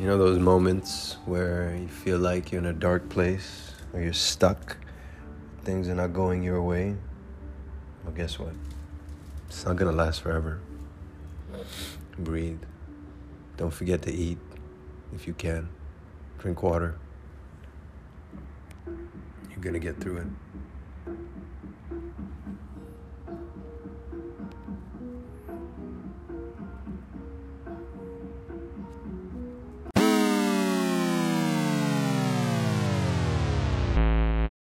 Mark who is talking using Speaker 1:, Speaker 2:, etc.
Speaker 1: You know those moments where you feel like you're in a dark place or you're stuck, things are not going your way? Well, guess what? It's not gonna last forever. Breathe. Don't forget to eat if you can. Drink water. You're gonna get through it.